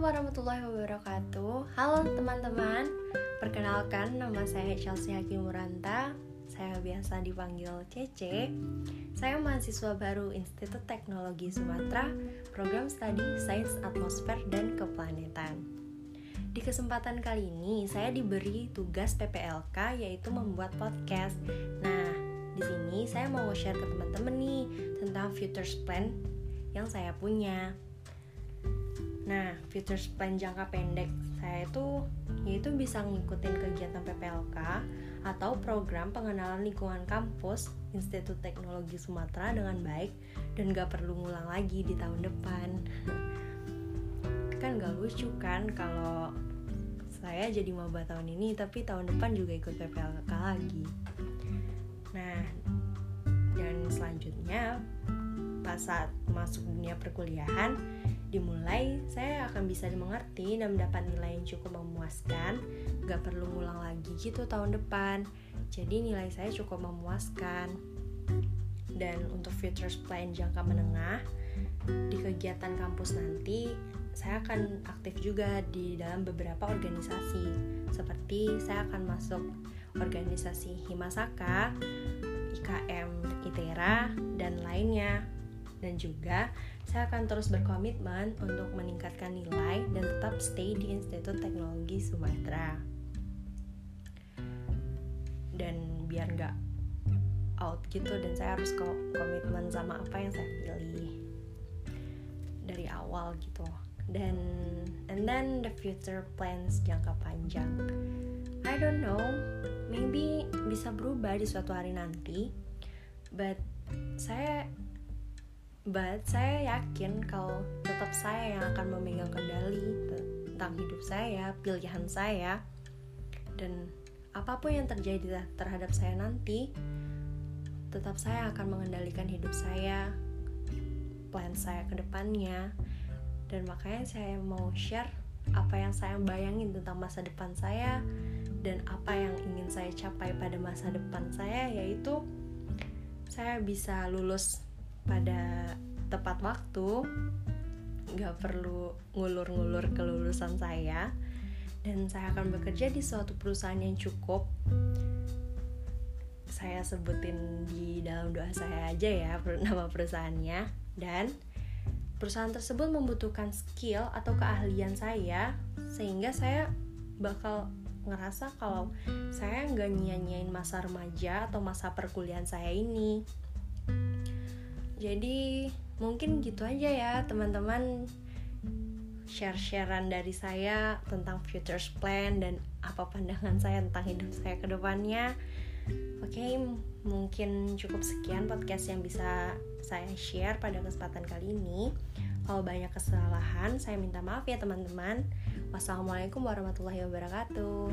warahmatullahi wabarakatuh. Halo teman-teman Perkenalkan nama saya Chelsea Hakim Muranta. Saya biasa dipanggil Cece Saya mahasiswa baru Institut Teknologi Sumatera Program Studi Sains Atmosfer dan Keplanetan. Di kesempatan kali ini saya diberi tugas PPLK yaitu membuat podcast. Nah di sini saya mau share ke teman-teman nih tentang futures plan yang saya punya Nah, futures plan jangka pendek saya itu yaitu bisa ngikutin kegiatan PPLK atau program pengenalan lingkungan kampus Institut Teknologi Sumatera dengan baik dan gak perlu ngulang lagi di tahun depan. kan gak lucu kan kalau saya jadi maba tahun ini tapi tahun depan juga ikut PPLK lagi. Nah, dan selanjutnya pas saat masuk dunia perkuliahan dimulai, saya akan bisa dimengerti dan mendapat nilai yang cukup memuaskan. Gak perlu ngulang lagi gitu tahun depan. Jadi nilai saya cukup memuaskan. Dan untuk futures plan jangka menengah, di kegiatan kampus nanti, saya akan aktif juga di dalam beberapa organisasi. Seperti saya akan masuk organisasi Himasaka, IKM ITERA, dan lainnya. Dan juga saya akan terus berkomitmen untuk meningkatkan nilai dan tetap stay di Institut Teknologi Sumatera. Dan biar nggak out gitu dan saya harus komitmen sama apa yang saya pilih dari awal gitu. Dan and then the future plans jangka panjang. I don't know, maybe bisa berubah di suatu hari nanti. But saya But saya yakin kalau tetap saya yang akan memegang kendali tentang hidup saya, pilihan saya, dan apa pun yang terjadi terhadap saya nanti, tetap saya akan mengendalikan hidup saya, plan saya ke depannya, dan makanya saya mau share apa yang saya bayangin tentang masa depan saya dan apa yang ingin saya capai pada masa depan saya yaitu saya bisa lulus pada tepat waktu nggak perlu ngulur-ngulur kelulusan saya dan saya akan bekerja di suatu perusahaan yang cukup. Saya sebutin di dalam doa saya aja ya nama perusahaannya. Dan perusahaan tersebut membutuhkan skill atau keahlian saya sehingga saya bakal ngerasa kalau saya nggak nyanyain masa remaja atau masa perkuliahan saya ini jadi mungkin gitu aja ya teman-teman. Share-sharean dari saya tentang futures plan dan apa pandangan saya tentang hidup saya ke depannya. Oke okay, mungkin cukup sekian podcast yang bisa saya share pada kesempatan kali ini. Kalau banyak kesalahan saya minta maaf ya teman-teman. Wassalamualaikum warahmatullahi wabarakatuh